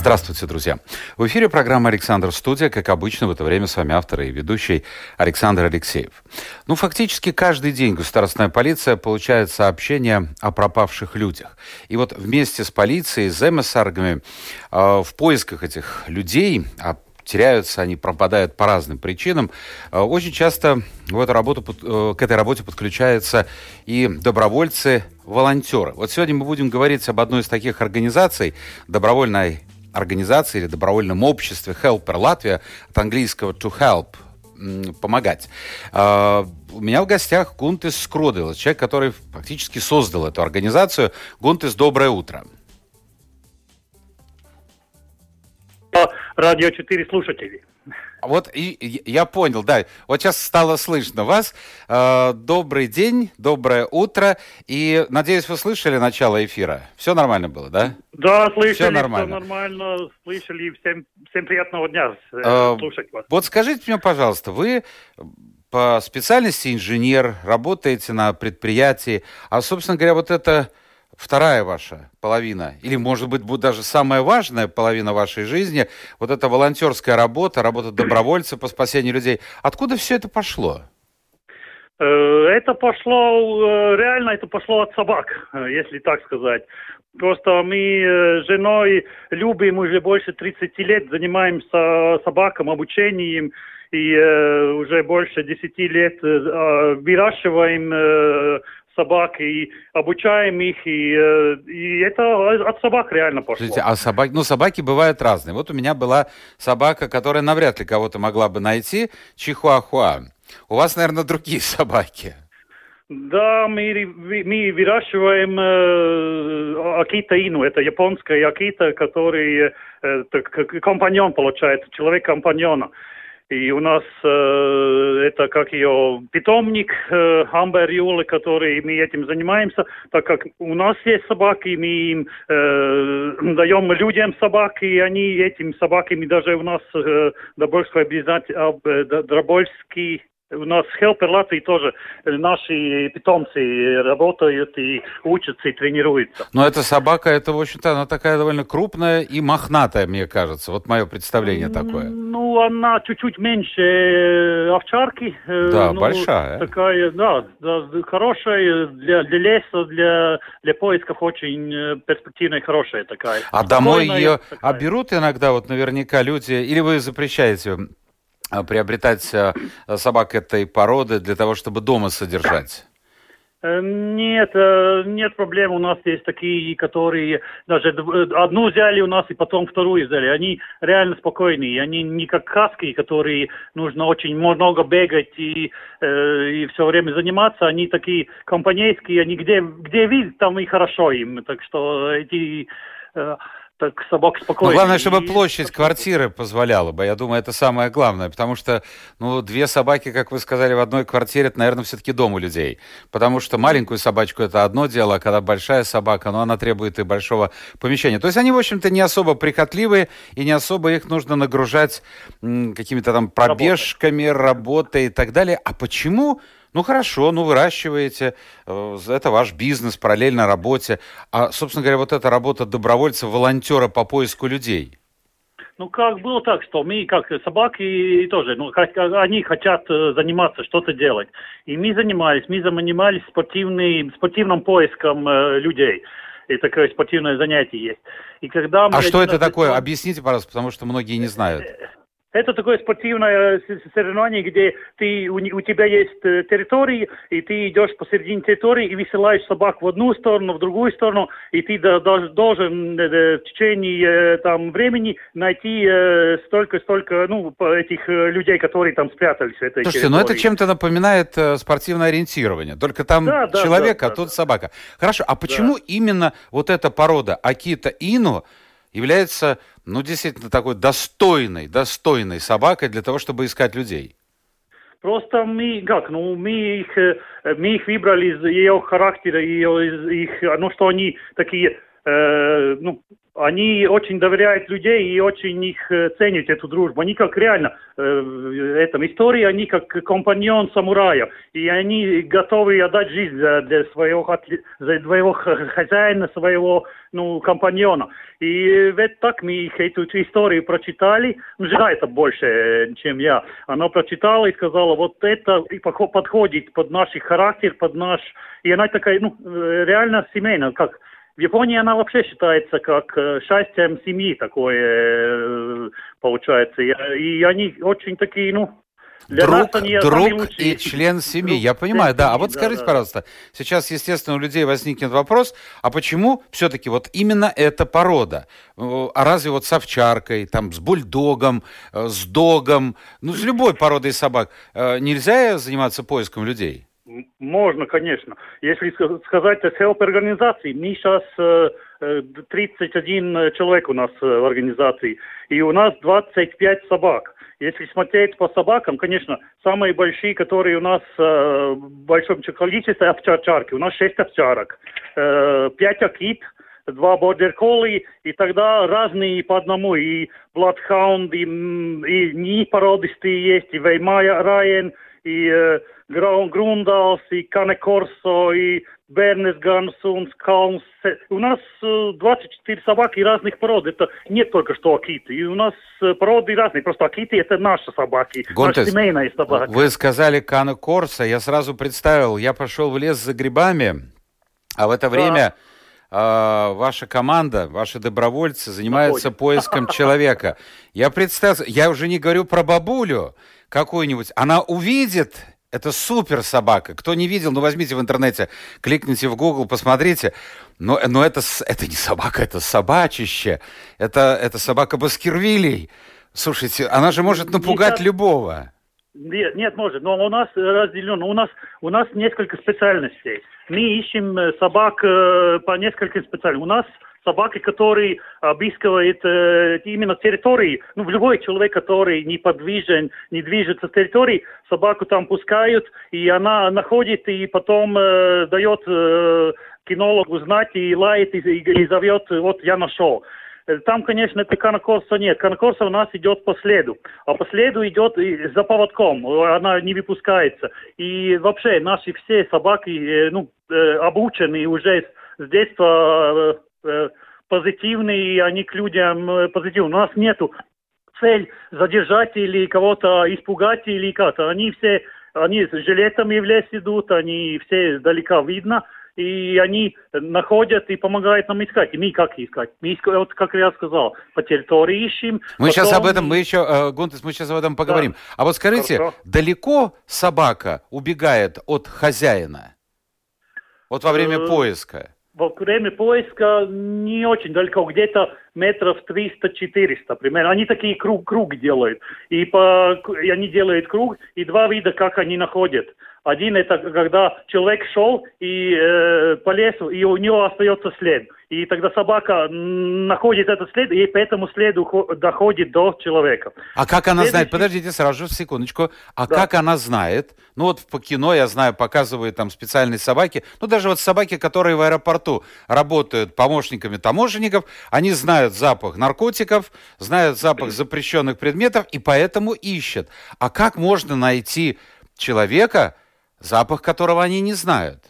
Здравствуйте, друзья. В эфире программа «Александр Студия». Как обычно, в это время с вами автор и ведущий Александр Алексеев. Ну, фактически каждый день государственная полиция получает сообщения о пропавших людях. И вот вместе с полицией, с эмиссаргами э, в поисках этих людей, а теряются, они пропадают по разным причинам. Э, очень часто в эту работу, э, к этой работе подключаются и добровольцы, волонтеры. Вот сегодня мы будем говорить об одной из таких организаций, добровольной организации или добровольном обществе Helper Латвия, от английского to help, помогать. Uh, у меня в гостях Гунтес Скродилос, человек, который фактически создал эту организацию. Гунтес, доброе утро. Радио 4 слушатели. Вот и, я понял, да. Вот сейчас стало слышно вас. Э, добрый день, доброе утро. И надеюсь, вы слышали начало эфира. Все нормально было, да? Да, слышали. Все нормально. Все нормально. Слышали. Всем, всем приятного дня э, слушать вас. Вот скажите мне, пожалуйста, вы по специальности инженер, работаете на предприятии, а, собственно говоря, вот это вторая ваша половина, или, может быть, даже самая важная половина вашей жизни, вот эта волонтерская работа, работа добровольцев по спасению людей. Откуда все это пошло? Э, это пошло, э, реально это пошло от собак, э, если так сказать. Просто мы с женой любим уже больше 30 лет, занимаемся собакам, обучением, и уже больше 10 лет выращиваем собак и обучаем их, и, э, и это от собак реально пошло. Слушайте, а собаки, ну собаки бывают разные. Вот у меня была собака, которая навряд ли кого-то могла бы найти, чихуахуа. У вас, наверное, другие собаки. Да, мы, мы выращиваем э, акита ину, это японская акита, который э, компаньон получается, человек компаньона. И у нас э, это как ее питомник э, Амбер Юлы, который мы этим занимаемся, так как у нас есть собаки, мы им э, даем людям собак, и они этим собаками даже у нас э, Добольский обязательно, э, Добольский у нас Helper Латвии тоже наши питомцы работают и учатся, и тренируются. Но эта собака, это, в общем-то, она такая довольно крупная и мохнатая, мне кажется. Вот мое представление такое. Ну, она чуть-чуть меньше э, овчарки. Э, да, ну, большая. Такая, да, да хорошая для, для леса, для, для поисков очень э, перспективная, хорошая такая. А домой ее такая. берут иногда, вот наверняка люди, или вы запрещаете а, приобретать а, собак этой породы для того, чтобы дома содержать? Э, нет, э, нет проблем. У нас есть такие, которые даже одну взяли у нас и потом вторую взяли. Они реально спокойные. Они не как хаски, которые нужно очень много бегать и, э, и все время заниматься. Они такие компанейские. Они где, где видят, там и хорошо им. Так что эти так собак спокойно. Но главное, чтобы площадь квартиры позволяла бы. Я думаю, это самое главное. Потому что, ну, две собаки, как вы сказали, в одной квартире, это, наверное, все-таки дом у людей. Потому что маленькую собачку это одно дело, а когда большая собака, ну, она требует и большого помещения. То есть они, в общем-то, не особо прихотливые, и не особо их нужно нагружать какими-то там пробежками, работой и так далее. А почему ну хорошо, ну выращиваете, э, это ваш бизнес, параллельно работе. А, собственно говоря, вот эта работа добровольца, волонтера по поиску людей. Ну, как было так, что мы, как собаки, тоже, ну, как, они хотят э, заниматься, что-то делать. И мы занимались, мы занимались спортивным, спортивным поиском э, людей. И такое спортивное занятие есть. И когда мы а что это такое? Объясните, пожалуйста, потому что многие не знают. Э, это такое спортивное соревнование, где ты, у, у тебя есть э, территории, и ты идешь посередине территории и высылаешь собак в одну сторону, в другую сторону, и ты должен э, в течение э, там, времени найти столько-столько ну, этих людей, которые там спрятались в этой Слушайте, территории. ну это чем-то напоминает спортивное ориентирование, только там да, человек, да, а да, тут да. собака. Хорошо, а почему да. именно вот эта порода Акита Ину является, ну, действительно такой достойной, достойной собакой для того, чтобы искать людей? Просто мы, как, ну, мы их, э, мы их выбрали из ее характера, ее, из их, ну, что они такие, э, ну, они очень доверяют людей и очень их э, ценят эту дружбу. Они как реально э, в этом истории, они как компаньон самурая. И они готовы отдать жизнь за, для своего, за своего хозяина, своего ну, компаньона. И вот так мы их эту историю прочитали. Ну, жена это больше, чем я. Она прочитала и сказала, вот это подходит под наш характер, под наш... И она такая, ну, э, реально семейная, как в Японии она вообще считается как э, счастьем семьи такое э, получается. И, и они очень такие, ну, для друг, нас они друг и член семьи. Друг, Я понимаю, да. А вот скажите, да, пожалуйста, сейчас, естественно, у людей возникнет вопрос, а почему все-таки вот именно эта порода? А разве вот с овчаркой, там, с бульдогом, э, с догом, ну, с любой породой собак нельзя заниматься поиском людей? Можно, конечно. Если сказать о help-организации, мы сейчас 31 человек у нас в организации, и у нас 25 собак. Если смотреть по собакам, конечно, самые большие, которые у нас в большом количестве овчарки, у нас 6 овчарок, 5 акит, два бордер колли, и тогда разные по одному, и бладхаунд, и, и не породистые есть, и веймая райен, и э, Грундалс, и Кане Корсо, и Бернес Гансунс, Калмс. У нас 24 э, собаки разных пород. Это не только что акиты. И у нас породы разные. Просто акиты это наши собаки. Гонтес, наши семейные собаки. Вы сказали Кане Корсо. Я сразу представил. Я пошел в лес за грибами, а в это да. время э, ваша команда, ваши добровольцы занимаются поиском человека. Я представил, я уже не говорю про бабулю какую-нибудь. Она увидит это супер собака. Кто не видел, ну возьмите в интернете, кликните в Google, посмотрите. Но, но это, это не собака, это собачище. Это, это собака Баскервилей. Слушайте, она же может напугать Никак... любого. Нет, нет, может, но у нас разделено. У нас, у нас несколько специальностей. Мы ищем э, собак э, по нескольким специальностям. У нас собаки, которые обыскивают э, именно территории. Ну, любой человек, который не подвижен, не движется с территории, собаку там пускают, и она находит, и потом э, дает э, кинологу знать, и лает, и, и, и зовет, вот я нашел. Э, там, конечно, это канакорса нет. Канакорса у нас идет по следу. А по следу идет за поводком. Она не выпускается. И вообще наши все собаки э, ну, э, обучены уже с детства Э, позитивные, и они к людям э, позитивны. У нас нету цель задержать или кого-то испугать или как-то. Они все, они с жилетами в лес идут, они все издалека видно, и они находят и помогают нам искать. И мы как искать? Мы вот как я сказал, по территории ищем. Мы потом... сейчас об этом, мы еще, э, Гунтес, мы сейчас об этом поговорим. Да. А вот скажите, Хорошо. далеко собака убегает от хозяина? Вот во время поиска? Во время поиска не очень далеко, где-то метров 300-400 примерно. Они такие круг, круг делают. И, по, и они делают круг, и два вида, как они находят. Один это когда человек шел и э, по и у него остается след. И тогда собака находит этот след, и по этому следу доходит до человека. А как она Следующий... знает? Подождите сразу же, секундочку. А да. как она знает? Ну вот по кино, я знаю, показывают там специальные собаки. Ну даже вот собаки, которые в аэропорту работают помощниками таможенников, они знают запах наркотиков, знают запах запрещенных предметов, и поэтому ищут. А как можно найти человека, запах которого они не знают.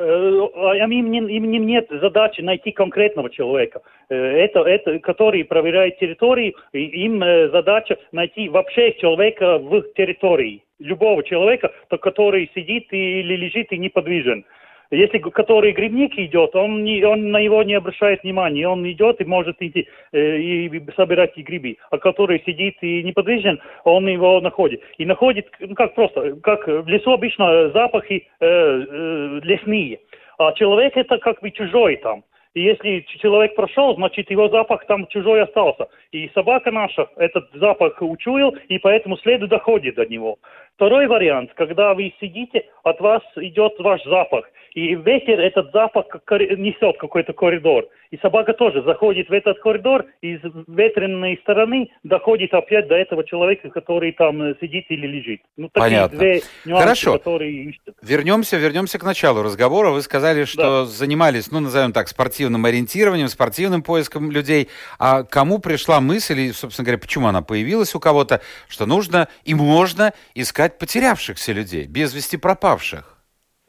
Э, а им, им нет задачи найти конкретного человека, э, это, это, который проверяет территории, им э, задача найти вообще человека в территории, любого человека, который сидит или лежит и неподвижен. Если который грибник идет, он, не, он на него не обращает внимания, он идет и может идти э, и собирать и грибы. А который сидит и неподвижен, он его находит. И находит, ну как просто, как в лесу обычно запахи э, э, лесные. А человек это как бы чужой там. И если человек прошел, значит его запах там чужой остался. И собака наша этот запах учуял, и поэтому следу доходит до него. Второй вариант, когда вы сидите, от вас идет ваш запах. И ветер этот запах несет какой-то коридор. И собака тоже заходит в этот коридор, и с ветреной стороны доходит опять до этого человека, который там э, сидит или лежит. Ну, такие Понятно. две нюансы, Хорошо. которые ищут. Вернемся, вернемся к началу разговора. Вы сказали, что да. занимались, ну, назовем так, спортивным ориентированием, спортивным поиском людей. А кому пришла мысль, и, собственно говоря, почему она появилась у кого-то, что нужно и можно искать потерявшихся людей, без вести пропавших?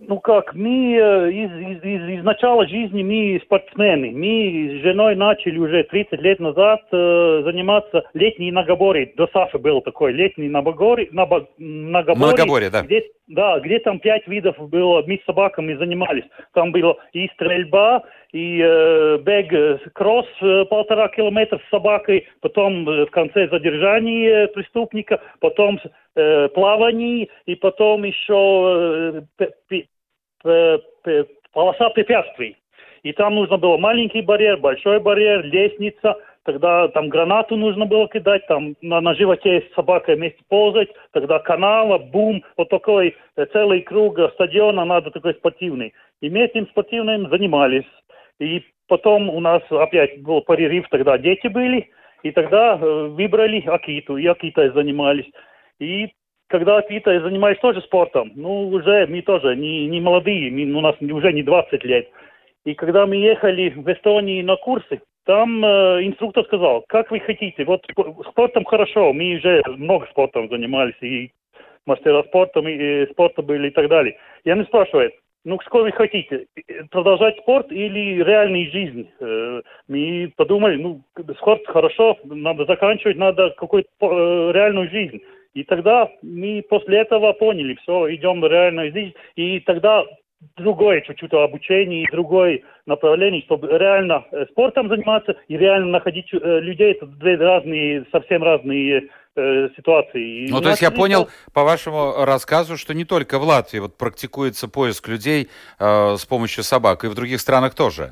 Ну как, мы из, из, из, из начала жизни мы спортсмены. Мы с женой начали уже 30 лет назад э, заниматься летней многоборье. До Сафы был такой летний многоборье. Многоборье, многоборье да. Где, да, где там пять видов было, мы с собаками занимались. Там было и стрельба, и э, бег, э, кросс э, полтора километра с собакой, потом э, в конце задержание преступника, потом э, плавание, и потом еще э, полоса препятствий. И там нужно было маленький барьер, большой барьер, лестница. Тогда там гранату нужно было кидать, там на, на животе с собакой вместе ползать. Тогда канала, бум, вот такой э, целый круг стадиона надо такой спортивный. И мы этим спортивным занимались. И потом у нас опять был перерыв, тогда дети были. И тогда э, выбрали Акиту, и Акитой занимались. И когда Пита занимаюсь тоже спортом, ну, уже мы тоже не, не молодые, мы, у нас уже не 20 лет. И когда мы ехали в Эстонии на курсы, там э, инструктор сказал, как вы хотите, вот спортом хорошо, мы уже много спортом занимались, и мастера спорта, и э, спорта были и так далее. И они спрашивают, ну, что вы хотите, продолжать спорт или реальную жизнь? Э, мы подумали, ну, спорт хорошо, надо заканчивать, надо какую-то э, реальную жизнь. И тогда мы после этого поняли, все, идем в реальную жизнь. И тогда другое чуть-чуть обучение, другое направление, чтобы реально э, спортом заниматься и реально находить э, людей. Это две разные, совсем разные э, ситуации. Ну, то есть я понял по вашему рассказу, что не только в Латвии вот практикуется поиск людей э, с помощью собак, и в других странах тоже.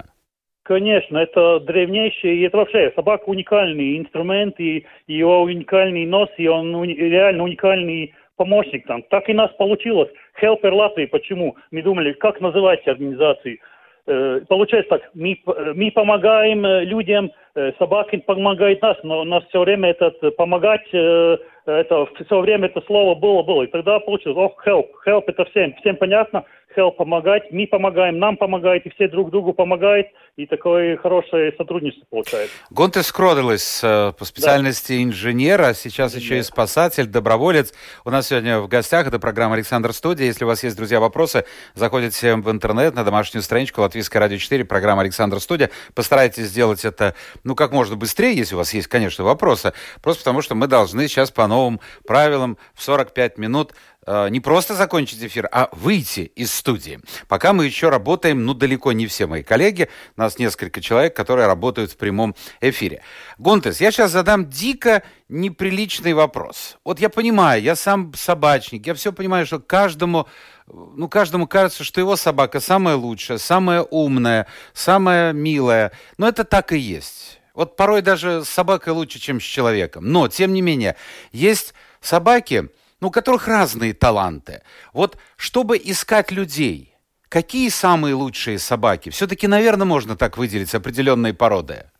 Конечно, это древнейший, и это вообще собака уникальный инструмент, и его уникальный нос, и он уни, реально уникальный помощник там. Так и нас получилось. Helper Латвии, почему? Мы думали, как называть организации. Э, получается так, мы, мы помогаем э, людям, э, собаки помогают нас, но у нас все время этот помогать, это все время это слово было, было. И тогда получилось, ох, help, help это всем, всем понятно, help помогать, мы помогаем, нам помогает, и все друг другу помогают, и такое хорошее сотрудничество получается. Гонтес Кроделес э, по специальности да. инженера, сейчас Инженер. еще и спасатель, доброволец. У нас сегодня в гостях, это программа «Александр Студия». Если у вас есть, друзья, вопросы, заходите в интернет на домашнюю страничку Латвийское радио 4, программа «Александр Студия». Постарайтесь сделать это, ну, как можно быстрее, если у вас есть, конечно, вопросы. Просто потому, что мы должны сейчас по новым правилам в 45 минут Э, не просто закончить эфир, а выйти из студии. Пока мы еще работаем, ну, далеко не все мои коллеги. Нас несколько человек, которые работают в прямом эфире. Гонтес, я сейчас задам дико неприличный вопрос. Вот я понимаю, я сам собачник, я все понимаю, что каждому ну, каждому кажется, что его собака самая лучшая, самая умная, самая милая. Но это так и есть. Вот порой даже с собакой лучше, чем с человеком. Но, тем не менее, есть собаки, ну, у которых разные таланты. Вот чтобы искать людей, какие самые лучшие собаки? Все-таки, наверное, можно так выделить определенные породы.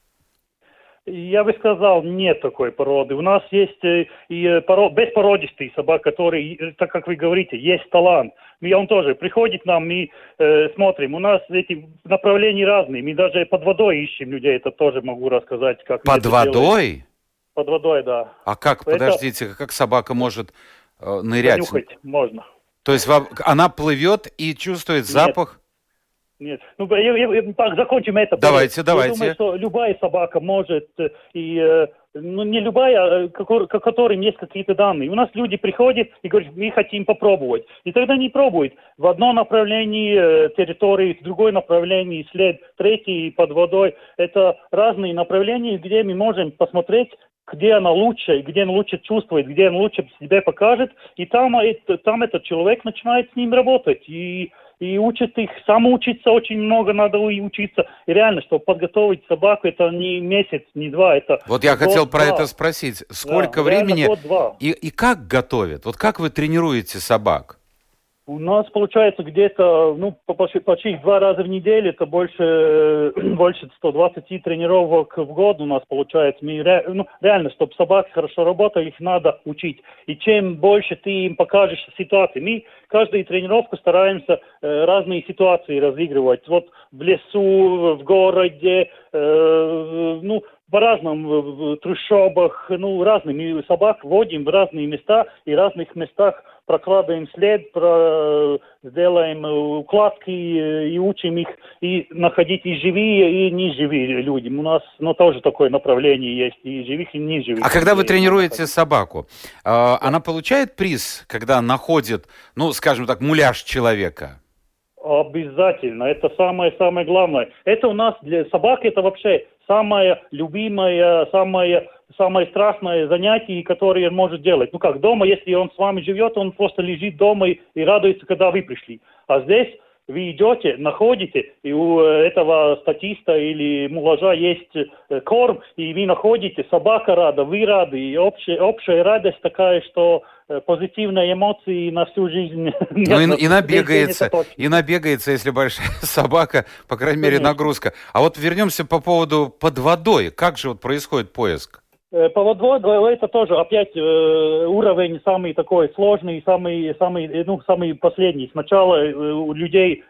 Я бы сказал, нет такой породы. У нас есть э, и э, пород, беспородистый собак, который, э, так как вы говорите, есть талант. И он тоже приходит нам, мы э, смотрим. У нас эти направления разные. Мы даже под водой ищем людей. Это тоже могу рассказать. Как под водой? Под водой, да. А как, это... подождите, как собака может э, нырять. Понюхать можно. То есть она плывет и чувствует запах? Нет. Ну, я, я, так, закончим это. Давайте, давайте. Я думаю, что любая собака может, э, и, э, ну, не любая, к которым есть какие-то данные. У нас люди приходят и говорят, мы хотим попробовать. И тогда не пробуют. В одном направлении э, территории, в другой направлении след, третий под водой. Это разные направления, где мы можем посмотреть, где она лучше, где она лучше чувствует, где она лучше себя покажет, и там, там этот человек начинает с ним работать, и, и учит их, сам учиться очень много надо учиться, и реально, чтобы подготовить собаку, это не месяц, не два, это Вот я хотел про это спросить, сколько да, времени год, и, и как готовят, вот как вы тренируете собак? У нас получается где-то, ну, почти, почти два раза в неделю, это больше, больше 120 тренировок в год у нас получается. Мы, ну, реально, чтобы собаки хорошо работали, их надо учить. И чем больше ты им покажешь ситуации, мы каждую тренировку стараемся э, разные ситуации разыгрывать. Вот в лесу, в городе, э, ну, по-разному, в трущобах, ну, разными собак водим в разные места и в разных местах прокладываем след, про, сделаем укладки и учим их и находить и живые, и неживые люди. У нас ну, тоже такое направление есть, и живых, и неживых. А когда вы тренируете собаку, э, она получает приз, когда находит, ну, скажем так, муляж человека? Обязательно. Это самое-самое главное. Это у нас для собак это вообще самое любимое, самое, самое страшное занятие, которое он может делать. Ну как, дома, если он с вами живет, он просто лежит дома и, и радуется, когда вы пришли. А здесь вы идете, находите, и у этого статиста или муложа есть э, корм, и вы находите, собака рада, вы рады, и общая, общая радость такая, что Э, позитивные эмоции на всю жизнь. Ну и, и набегается, и набегается, если большая собака, по крайней мере, нагрузка. А вот вернемся по поводу под водой. Как же вот происходит поиск? Э, по водой это тоже опять э, уровень самый такой сложный, самый, самый, ну, самый последний. Сначала у людей,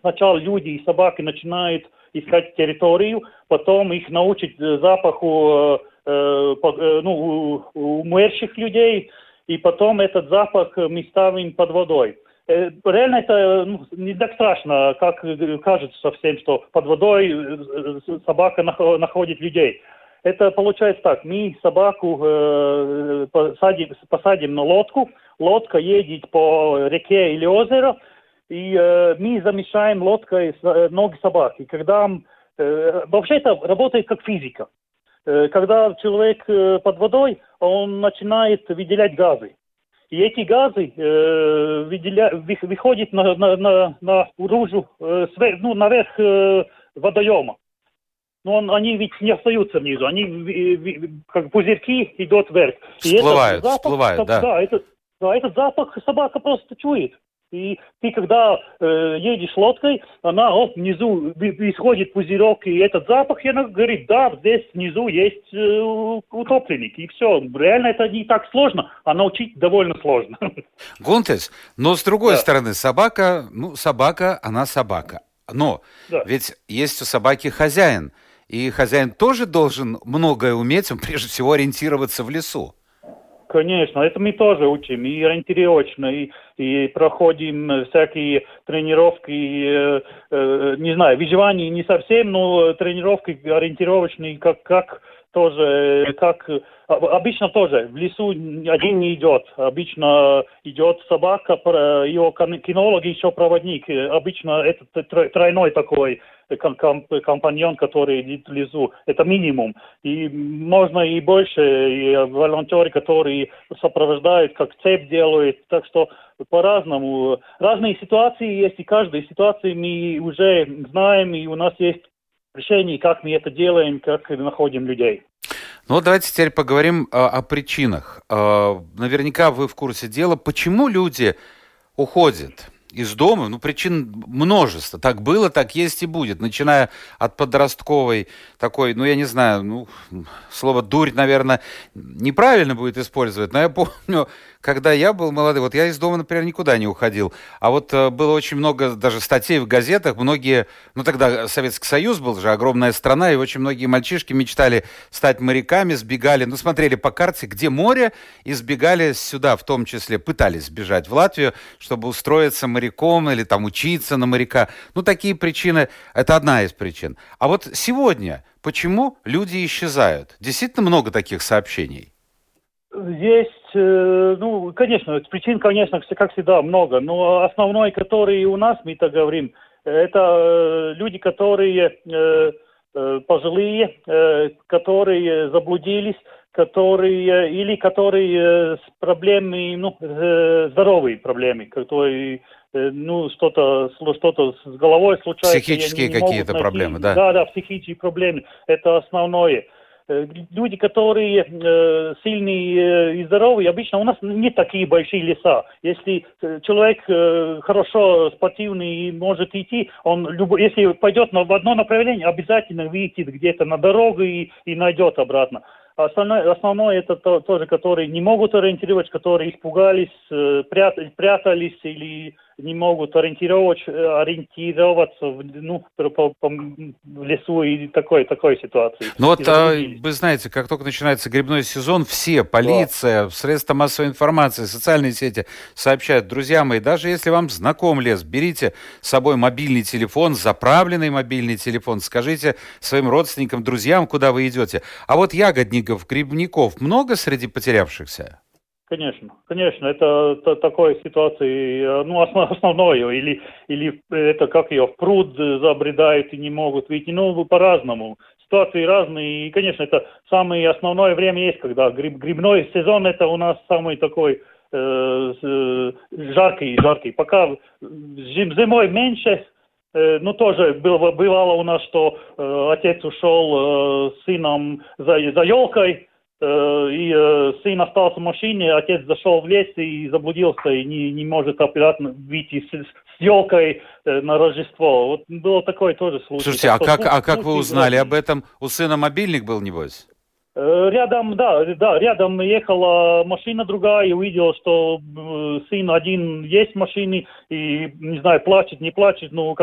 сначала люди и собаки начинают искать территорию, потом их научить запаху э, э, ну, умерших людей, и потом этот запах мы ставим под водой. Э, реально это ну, не так страшно, как кажется совсем, что под водой э, собака находит людей. Это получается так, мы собаку э, посадим, посадим на лодку, лодка едет по реке или озеру, и э, мы замешаем лодкой э, ноги собаки. Когда э, вообще это работает как физика. Э, когда человек э, под водой, он начинает выделять газы. И эти газы э, выделя, выходят на, на, на, на наружу, э, свер, ну, наверх э, водоема. Но он, они ведь не остаются внизу, они как пузырьки идут вверх. Всплывают, запах, всплывают, да. Да, этот, да, этот запах собака просто чует. И ты, когда э, едешь лодкой, она вот внизу исходит пузырек, и этот запах, и она говорит, да, здесь внизу есть э, утопленник, и все. Реально это не так сложно, а научить довольно сложно. Гунтес, но с другой да. стороны, собака, ну, собака, она собака. Но да. ведь есть у собаки хозяин, и хозяин тоже должен многое уметь, он прежде всего ориентироваться в лесу. Конечно, это мы тоже учим, и ориентировочно, и, и проходим всякие тренировки, э, э, не знаю, выживание не совсем, но тренировки ориентировочные, как, как тоже, как обычно тоже в лесу один не идет, обычно идет собака, его кинолог еще проводник, обычно это тройной такой компаньон, который идет в лесу. Это минимум. И можно и больше, и волонтеры, которые сопровождают, как цепь делают. Так что по-разному. Разные ситуации есть, и каждой ситуации мы уже знаем, и у нас есть решение, как мы это делаем, как находим людей. Ну вот давайте теперь поговорим о, о причинах. Наверняка вы в курсе дела, почему люди уходят из дома, ну, причин множество. Так было, так есть и будет. Начиная от подростковой такой, ну, я не знаю, ну, слово «дурь», наверное, неправильно будет использовать, но я помню, когда я был молодой, вот я из дома, например, никуда не уходил, а вот э, было очень много даже статей в газетах, многие, ну, тогда Советский Союз был же огромная страна, и очень многие мальчишки мечтали стать моряками, сбегали, ну, смотрели по карте, где море, и сбегали сюда, в том числе, пытались сбежать в Латвию, чтобы устроиться моряком или там учиться на моряка. Ну, такие причины, это одна из причин. А вот сегодня почему люди исчезают? Действительно много таких сообщений? Э, ну, конечно, причин, конечно, как всегда, много, но основной, который у нас, мы так говорим, это э, люди, которые э, пожилые, которые заблудились, которые или которые с проблемами, ну, здоровые проблемы, которые ну, что-то что с головой случается. Психические какие-то проблемы, да? Да, да, психические проблемы. Это основное. Э, люди, которые э, сильные и здоровые, обычно у нас не такие большие леса. Если человек хорошо спортивный и может идти, он любой, если пойдет в одно направление, обязательно выйдет где-то на дорогу и, и найдет обратно. Основное, основное это то, тоже, которые не могут ориентировать, которые испугались, э, прятались или не могут ориентировать, ориентироваться в, ну, по, по, в лесу и такой, такой ситуации. Ну вот а, вы знаете, как только начинается грибной сезон, все, полиция, да. средства массовой информации, социальные сети сообщают, друзья мои, даже если вам знаком лес, берите с собой мобильный телефон, заправленный мобильный телефон, скажите своим родственникам, друзьям, куда вы идете. А вот ягодников, грибников много среди потерявшихся? Конечно, конечно, это, это такой ситуации, э, ну, основ, основное, или, или это как ее, в пруд забредают и не могут выйти, ну, по-разному. Ситуации разные, и, конечно, это самое основное время есть, когда гриб, грибной сезон, это у нас самый такой э, э, жаркий, жаркий. Пока зим, зимой меньше, ну, тоже было, бывало у нас, что э, отец ушел э, с сыном за, за елкой, и э, сын остался в машине, отец зашел в лес и заблудился, и не, не может обратно выйти с, с елкой э, на Рождество. Вот было такое тоже случай. Слушайте, а как, а как вы узнали об этом? У сына мобильник был, небось? Рядом, да, да, рядом ехала машина другая, и увидел, что сын один есть в машине, и, не знаю, плачет, не плачет, но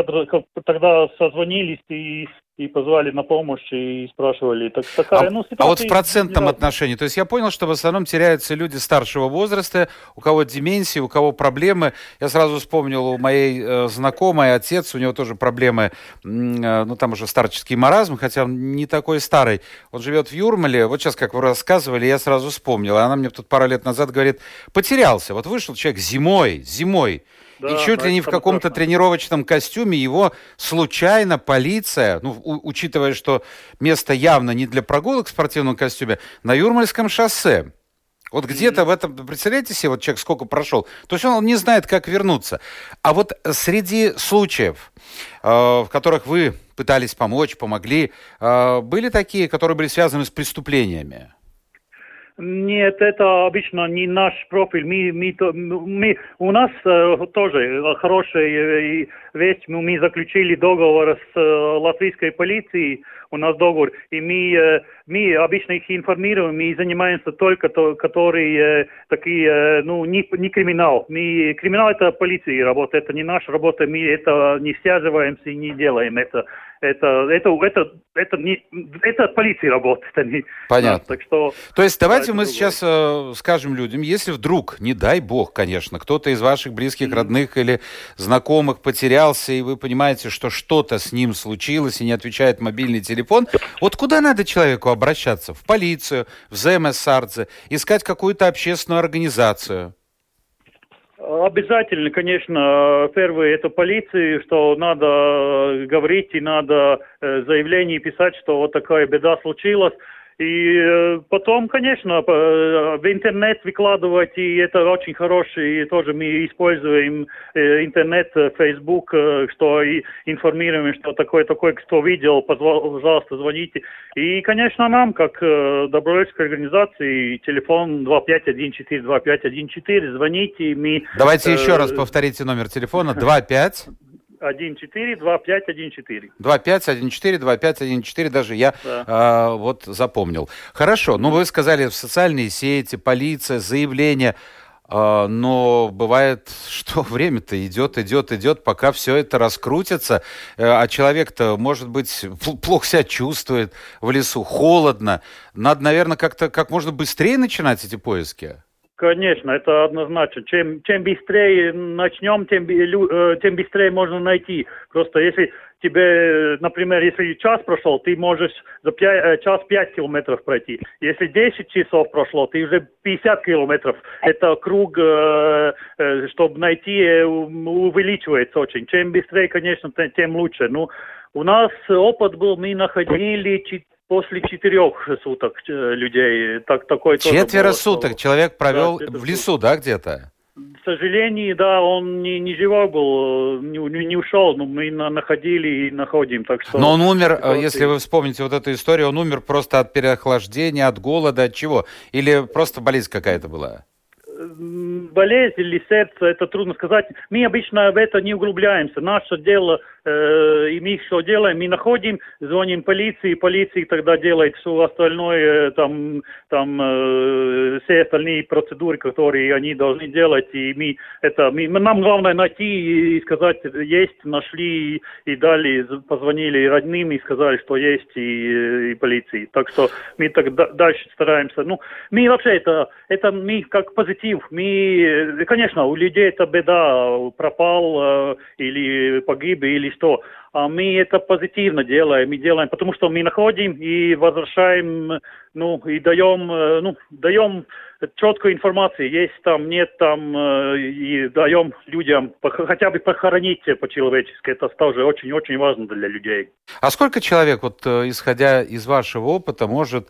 тогда созвонились, и и позвали на помощь и спрашивали. Так, такая, а, ну, а вот в процентном отношении, то есть я понял, что в основном теряются люди старшего возраста, у кого деменция, у кого проблемы. Я сразу вспомнил у моей э, знакомой отец, у него тоже проблемы, э, ну там уже старческий маразм, хотя он не такой старый. Он живет в Юрмале, вот сейчас, как вы рассказывали, я сразу вспомнил. Она мне тут пару лет назад говорит, потерялся. Вот вышел человек зимой, зимой, да, и чуть ли не в каком-то тренировочном костюме его случайно полиция, ну, у, учитывая, что место явно не для прогулок в спортивном костюме, на Юрмальском шоссе. Вот где-то в этом, представляете себе, вот человек сколько прошел, то есть он не знает, как вернуться. А вот среди случаев, э, в которых вы пытались помочь, помогли, э, были такие, которые были связаны с преступлениями? Нет, это обычно не наш профиль. Мы, мы, мы, у нас э, тоже хорошая э, вещь. Мы, заключили договор с э, латвийской полицией. У нас договор. И мы, э, мы обычно их информируем. Мы занимаемся только то, которые э, такие, э, ну, не, не криминал. Мы, криминал это полиции работа. Это не наша работа. Мы это не связываемся и не делаем это это, это, это, это, не, это полиции работает. А не, Понятно. Да, так что, То есть давайте мы сейчас э, скажем людям, если вдруг, не дай бог, конечно, кто-то из ваших близких, mm-hmm. родных или знакомых потерялся, и вы понимаете, что что-то с ним случилось и не отвечает мобильный телефон, вот куда надо человеку обращаться? В полицию, в ЗМС искать какую-то общественную организацию? Обязательно, конечно, первое это полиции, что надо говорить и надо э, заявление писать, что вот такая беда случилась. И э, потом, конечно, э, в интернет выкладывать, и это очень хороший, и тоже мы используем э, интернет, Facebook, что и информируем, что такое-такое, кто видел, пожалуйста, звоните. И, конечно, нам, как добровольческой организации, телефон 2514-2514, звоните, мы... Давайте еще раз повторите номер телефона, 25... 1-4, 2-5, 1-4. 2-5, 1-4, 2-5, 1-4, даже я да. а, вот запомнил. Хорошо, ну вы сказали в социальные сети, полиция, заявления, а, но бывает, что время-то идет, идет, идет, пока все это раскрутится, э, а человек-то, может быть, плохо себя чувствует в лесу, холодно. Надо, наверное, как-то как можно быстрее начинать эти поиски. Конечно, это однозначно. Чем, чем быстрее начнем, тем, э, тем быстрее можно найти. Просто если тебе, например, если час прошел, ты можешь за 5, э, час 5 километров пройти. Если 10 часов прошло, ты уже 50 километров. Это круг, э, чтобы найти, увеличивается очень. Чем быстрее, конечно, тем лучше. Ну, у нас опыт был, мы находили после четырех суток э, людей. Так, такой Четверо было, суток что... человек провел да, в лесу, да, где-то? сожалению, да, он не, не живой был, не, не ушел, но мы на, находили и находим, так что... Но он умер, вот, если вы вспомните вот эту историю, он умер просто от переохлаждения, от голода, от чего? Или просто болезнь какая-то была? болезнь или сердце, это трудно сказать. Мы обычно в это не углубляемся. Наше дело Э, и мы что делаем? Мы находим, звоним полиции, полиция тогда делает все остальное, там, там э, все остальные процедуры, которые они должны делать, и мы это, мы, нам главное найти и сказать, есть, нашли, и дали, позвонили родным и сказали, что есть, и, и полиции. Так что мы так дальше стараемся. Ну, мы вообще это, это мы как позитив. Мы, конечно, у людей это беда, пропал э, или погиб, или что. А мы это позитивно делаем, мы делаем, потому что мы находим и возвращаем, ну, и даем, э, ну, даем четкую информацию, есть там, нет там, э, и даем людям хотя бы похоронить по-человечески. Это тоже очень-очень важно для людей. А сколько человек, вот э, исходя из вашего опыта, может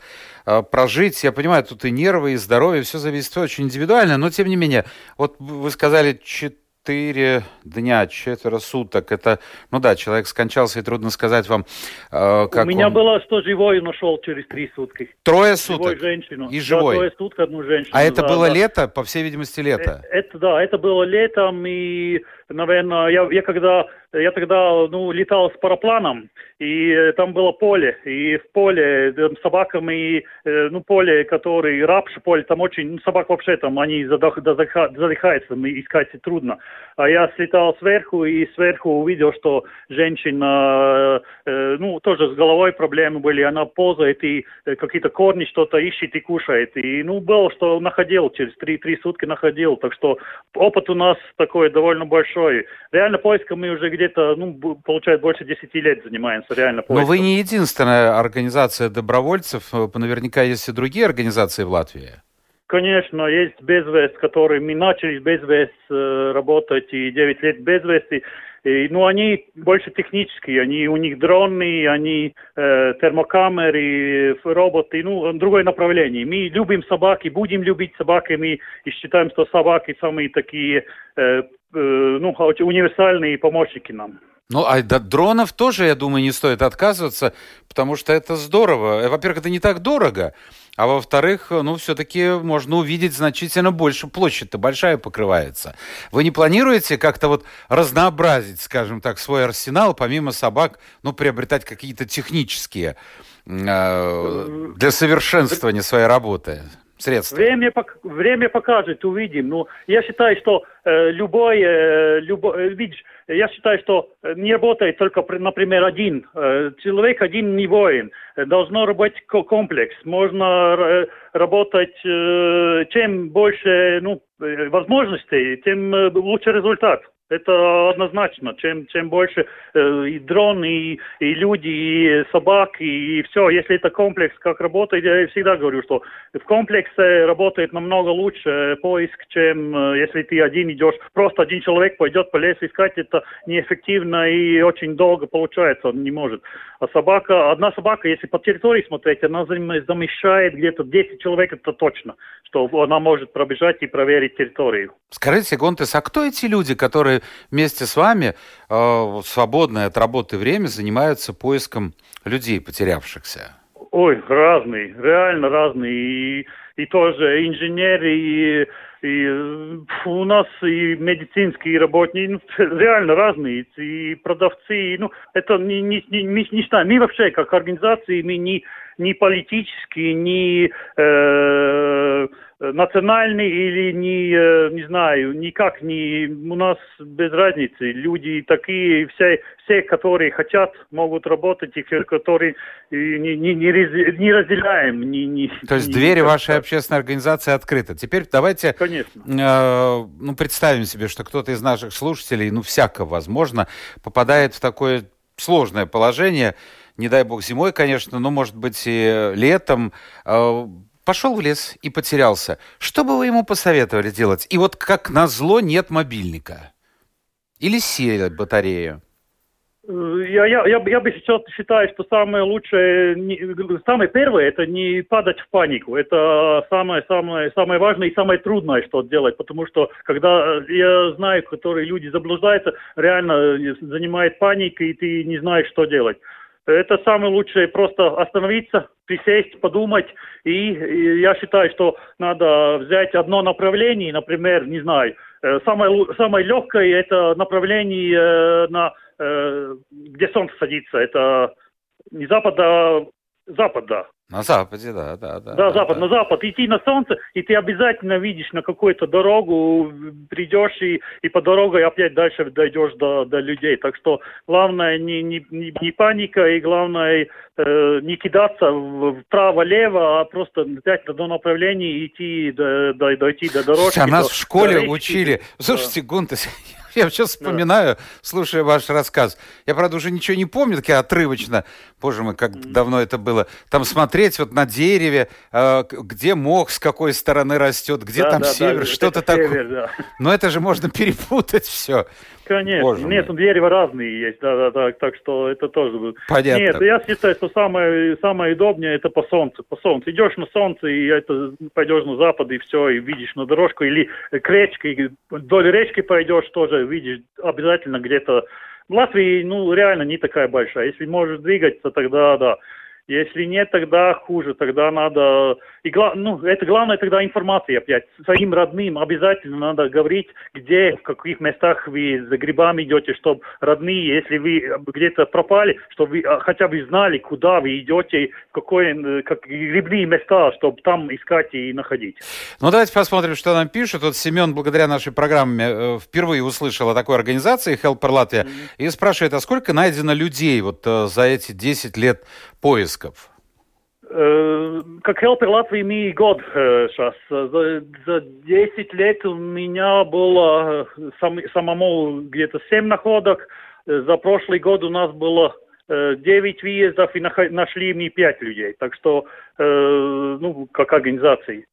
прожить, я понимаю, тут и нервы, и здоровье, все зависит очень индивидуально, но тем не менее, вот вы сказали, 4 четыре дня, четверо суток. Это, ну да, человек скончался, и трудно сказать вам, э, как У меня он... было, что живой нашел через три сутки. Трое суток? Живой женщину. И живой? Да, трое суток, одну женщину. А это да, было да. лето? По всей видимости, лето? Это, это, да, это было летом, и, наверное, я, я когда я тогда ну, летал с парапланом, и э, там было поле, и в поле э, собаками, э, ну, поле, который, рапши поле, там очень, ну, собак вообще там, они задох, задыхаются, искать трудно. А я слетал сверху, и сверху увидел, что женщина, ну, тоже с головой проблемы были, она ползает и какие-то корни что-то ищет и кушает. И, ну, было, что находил, через три-три сутки находил, так что опыт у нас такой довольно большой. Реально поиском мы уже где-то, ну, получается, больше 10 лет занимаемся реально поиском. Но вы не единственная организация добровольцев, э, наверняка есть и другие организации в Латвии. Конечно, есть Безвест, который мы начали с Безвест э, работать, и 9 лет Безвести. Ну, они больше технические, они, у них дроны, они э, термокамеры, роботы, ну, другое направление. Мы любим собаки, будем любить собаки, мы и считаем, что собаки самые такие, э, э, ну, универсальные помощники нам. Ну, а от дронов тоже, я думаю, не стоит отказываться, потому что это здорово. Э, во-первых, это не так дорого, а во-вторых, ну, все-таки можно увидеть значительно больше. Площадь-то большая покрывается. Вы не планируете как-то вот разнообразить, скажем так, свой арсенал, помимо собак, ну, приобретать какие-то технические э, для совершенствования своей работы? Средства? Время, время покажет, увидим. Но ну, я считаю, что э, любой, э, любой, э, видишь, я считаю, что э, не работает только, например, один. Э, человек один не воин. Должно работать комплекс. Можно работать, чем больше ну, возможностей, тем лучше результат. Это однозначно. Чем, чем больше э, и дрон, и, и люди, и собак, и, и все. Если это комплекс, как работает, я всегда говорю, что в комплексе работает намного лучше поиск, чем э, если ты один идешь. Просто один человек пойдет по лесу искать, это неэффективно и очень долго получается, он не может. А собака, одна собака, если по территории смотреть, она замещает где-то 10 человек, это точно, что она может пробежать и проверить территорию. Скажите, Гонтес, а кто эти люди, которые вместе с вами э, свободное от работы время занимаются поиском людей, потерявшихся? Ой, разные, реально разные. И, и тоже инженеры, и, и у нас и медицинские работники, ну, реально разные, и продавцы. Ну, это не, не, не, не, не знаю, мы вообще как организации, мы не, не политические, не... Э, национальный или не, э, не знаю, никак не, у нас без разницы. Люди такие, все, все которые хотят, могут работать, и которые не, не, не, не разделяем. Не, не, То есть не, двери вашей так. общественной организации открыты. Теперь давайте Конечно. Э, ну, представим себе, что кто-то из наших слушателей, ну, всяко возможно, попадает в такое сложное положение, не дай бог зимой, конечно, но, может быть, и летом. Э, пошел в лес и потерялся. Что бы вы ему посоветовали делать? И вот как назло нет мобильника. Или сели батарею. Я, я, я, я бы сейчас считаю, что самое лучшее, не, самое первое, это не падать в панику. Это самое, самое, самое важное и самое трудное, что делать. Потому что, когда я знаю, которые люди заблуждаются, реально занимает паника, и ты не знаешь, что делать. Это самое лучшее, просто остановиться, присесть, подумать. И, и я считаю, что надо взять одно направление, например, не знаю, э, самое, самое легкое это направление э, на Э, где солнце садится. Это не запад, а запад, да. На западе, да, да, да. Да, запад, да. на запад. Идти на солнце, и ты обязательно видишь на какую-то дорогу, придешь и, и по дороге опять дальше дойдешь до, до людей. Так что главное не, не, не, не паника, и главное э, не кидаться вправо-лево, а просто взять одно направление и идти, до, до, дойти до дорожки. А нас до, в школе до учили. Слушайте. Гунтес, Я сейчас вспоминаю, слушая ваш рассказ. Я, правда, уже ничего не помню, так я отрывочно. Боже мой, как давно это было. Там смотреть вот на дереве, э, где мох с какой стороны растет, где да, там да, север, да, что-то такое. Север, да. Но это же можно перепутать все. Конечно. Боже Нет, мой. дерева разные есть, да, да, да, так что это тоже... Понятно. Нет, я считаю, что самое, самое удобнее это по солнцу. По солнцу. Идешь на солнце, и это пойдешь на запад, и все, и видишь на дорожку, или к речке, вдоль речки пойдешь тоже, видишь обязательно где-то... В Латвии, ну, реально не такая большая. Если можешь двигаться, тогда да. Если нет, тогда хуже, тогда надо... И, ну, это главное тогда информация опять. Своим родным обязательно надо говорить, где, в каких местах вы за грибами идете, чтобы родные, если вы где-то пропали, чтобы вы а, хотя бы знали, куда вы идете, в какое, как грибные места, чтобы там искать и находить. Ну, давайте посмотрим, что нам пишут. Вот Семен, благодаря нашей программе, э, впервые услышал о такой организации Helper Latvia mm-hmm. и спрашивает, а сколько найдено людей вот э, за эти 10 лет поисков? Э, как хелпер Латвии ми год сейчас. Э, за, за 10 лет у меня было э, сам, самому где-то 7 находок. За прошлый год у нас было 9 выездов и нашли мы 5 людей. Так что, ну, как организации.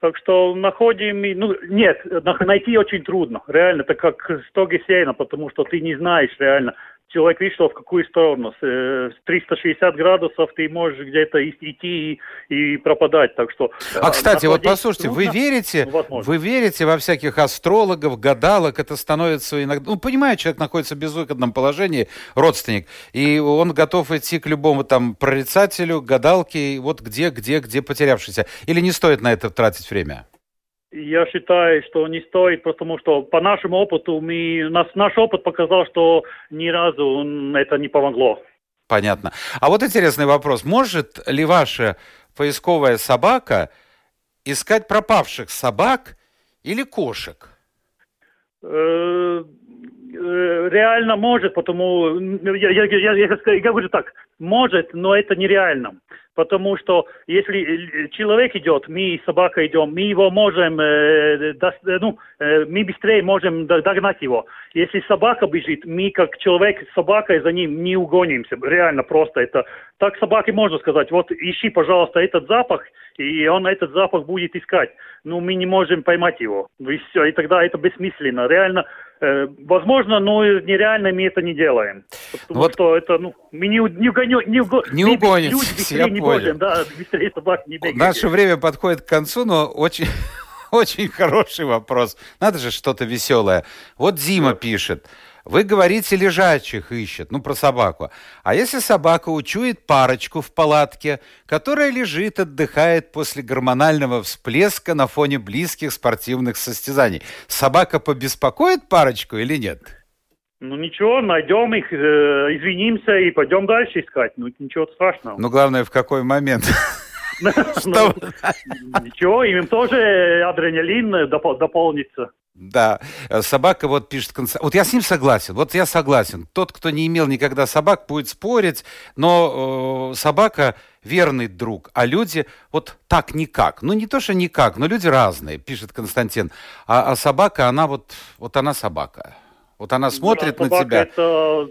Так что находим, ну, нет, найти очень трудно, реально, это как стоги сена, потому что ты не знаешь реально, человек видит, что в какую сторону. С 360 э, градусов ты можешь где-то идти и, и пропадать. Так что, а, э, кстати, вот послушайте, трудно, вы верите, вы верите во всяких астрологов, гадалок? Это становится иногда... Ну, понимаю, человек находится в безвыходном положении, родственник, и он готов идти к любому там прорицателю, гадалке, вот где, где, где потерявшийся. Или не стоит на это тратить время? Я считаю, что не стоит, потому что по нашему опыту мы, нас, наш опыт показал, что ни разу это не помогло. Понятно. А вот интересный вопрос. Может ли ваша поисковая собака искать пропавших собак или кошек? Э, э, реально может, потому я, я, я, я, я говорю так, может, но это нереально потому что если человек идет, мы с собакой идем, мы его можем, э, до, ну, э, мы быстрее можем догнать его. Если собака бежит, мы как человек с собакой за ним не угонимся. Реально просто это. Так собаке можно сказать, вот ищи, пожалуйста, этот запах, и он этот запах будет искать. Но мы не можем поймать его. И все, и тогда это бессмысленно. Реально Э, возможно, но нереально мы это не делаем. Потому вот. что это, ну, мы не, не, угоню, не, уго, не угоним. Люди быстрее не понял. да, быстрее собак не бегают. Наше время подходит к концу, но очень... Очень хороший вопрос. Надо же что-то веселое. Вот Дима пишет. Вы говорите, лежачих ищет, ну, про собаку. А если собака учует парочку в палатке, которая лежит, отдыхает после гормонального всплеска на фоне близких спортивных состязаний, собака побеспокоит парочку или нет? Ну ничего, найдем их, э, извинимся и пойдем дальше искать. Ну ничего страшного. Ну главное, в какой момент. Ну, ничего, им тоже адреналин дополнится. Да, собака вот пишет, вот я с ним согласен, вот я согласен. Тот, кто не имел никогда собак, будет спорить, но э, собака верный друг, а люди вот так никак. Ну не то, что никак, но люди разные, пишет Константин. А, а собака, она вот, вот она собака. Вот она смотрит да, на тебя. Это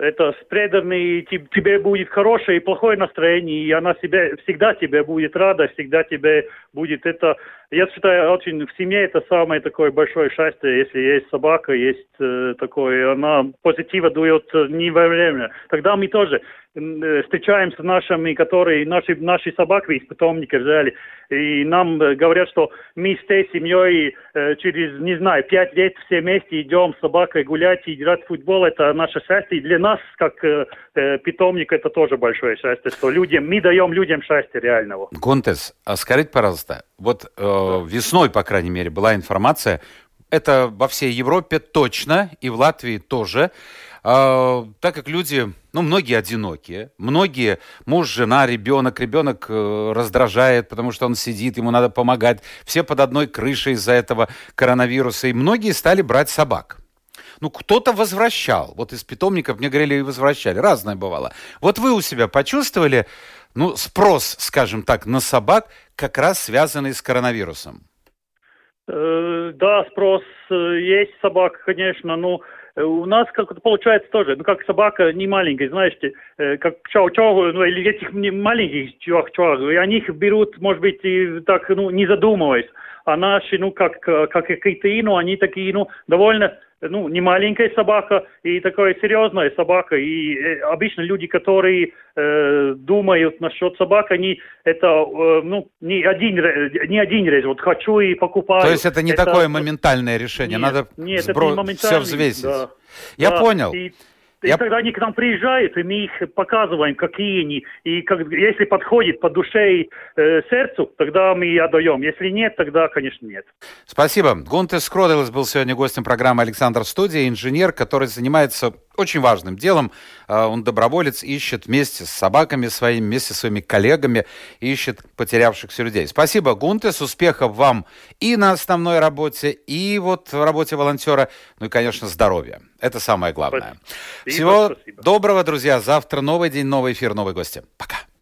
это с преданной тебе будет хорошее и плохое настроение, и она себя, всегда тебе будет рада, всегда тебе будет это я считаю, очень в семье это самое такое большое счастье, если есть собака, есть э, такое, она позитива дует не во время. Тогда мы тоже встречаемся с нашими, которые, наши, наши собаки из питомника взяли, и нам э, говорят, что мы с этой семьей э, через, не знаю, пять лет все вместе идем с собакой гулять и играть в футбол, это наше счастье, и для нас, как э, э питомник, это тоже большое счастье, что людям, мы даем людям счастье реального. Гонтес, а скажите, пожалуйста, вот э, весной, по крайней мере, была информация, это во всей Европе точно, и в Латвии тоже, э, так как люди, ну, многие одинокие, многие, муж, жена, ребенок, ребенок э, раздражает, потому что он сидит, ему надо помогать, все под одной крышей из-за этого коронавируса, и многие стали брать собак. Ну, кто-то возвращал. Вот из питомников мне говорили, и возвращали. Разное бывало. Вот вы у себя почувствовали, ну, спрос, скажем так, на собак, как раз связанный с коронавирусом? Э, да, спрос э, есть собак, конечно, но у нас как-то получается тоже, ну как собака не маленькая, знаете, как чау-чау, ну или этих маленьких чау-чау, и они их берут, может быть, и так, ну, не задумываясь. А наши, ну, как, как какие-то, ну, они такие, ну, довольно ну, не маленькая собака и такая серьезная собака. И э, обычно люди, которые э, думают насчет собак, они это, э, ну, не один, не один раз, вот хочу и покупаю. То есть это не это... такое моментальное решение, нет, надо нет, сбро... это не все взвесить. Да. Я да. понял. И и тогда они к нам приезжают, и мы их показываем, какие они. И как, если подходит по душе и э, сердцу, тогда мы и отдаем. Если нет, тогда, конечно, нет. Спасибо. Гунтес Скроделес был сегодня гостем программы «Александр Студия», инженер, который занимается очень важным делом. А, он доброволец, ищет вместе с собаками своими, вместе с своими коллегами, ищет потерявшихся людей. Спасибо, Гунтес, успехов вам и на основной работе, и вот в работе волонтера, ну и, конечно, здоровья. Это самое главное. Спасибо. Всего Спасибо. доброго, друзья. Завтра новый день, новый эфир, новые гости. Пока.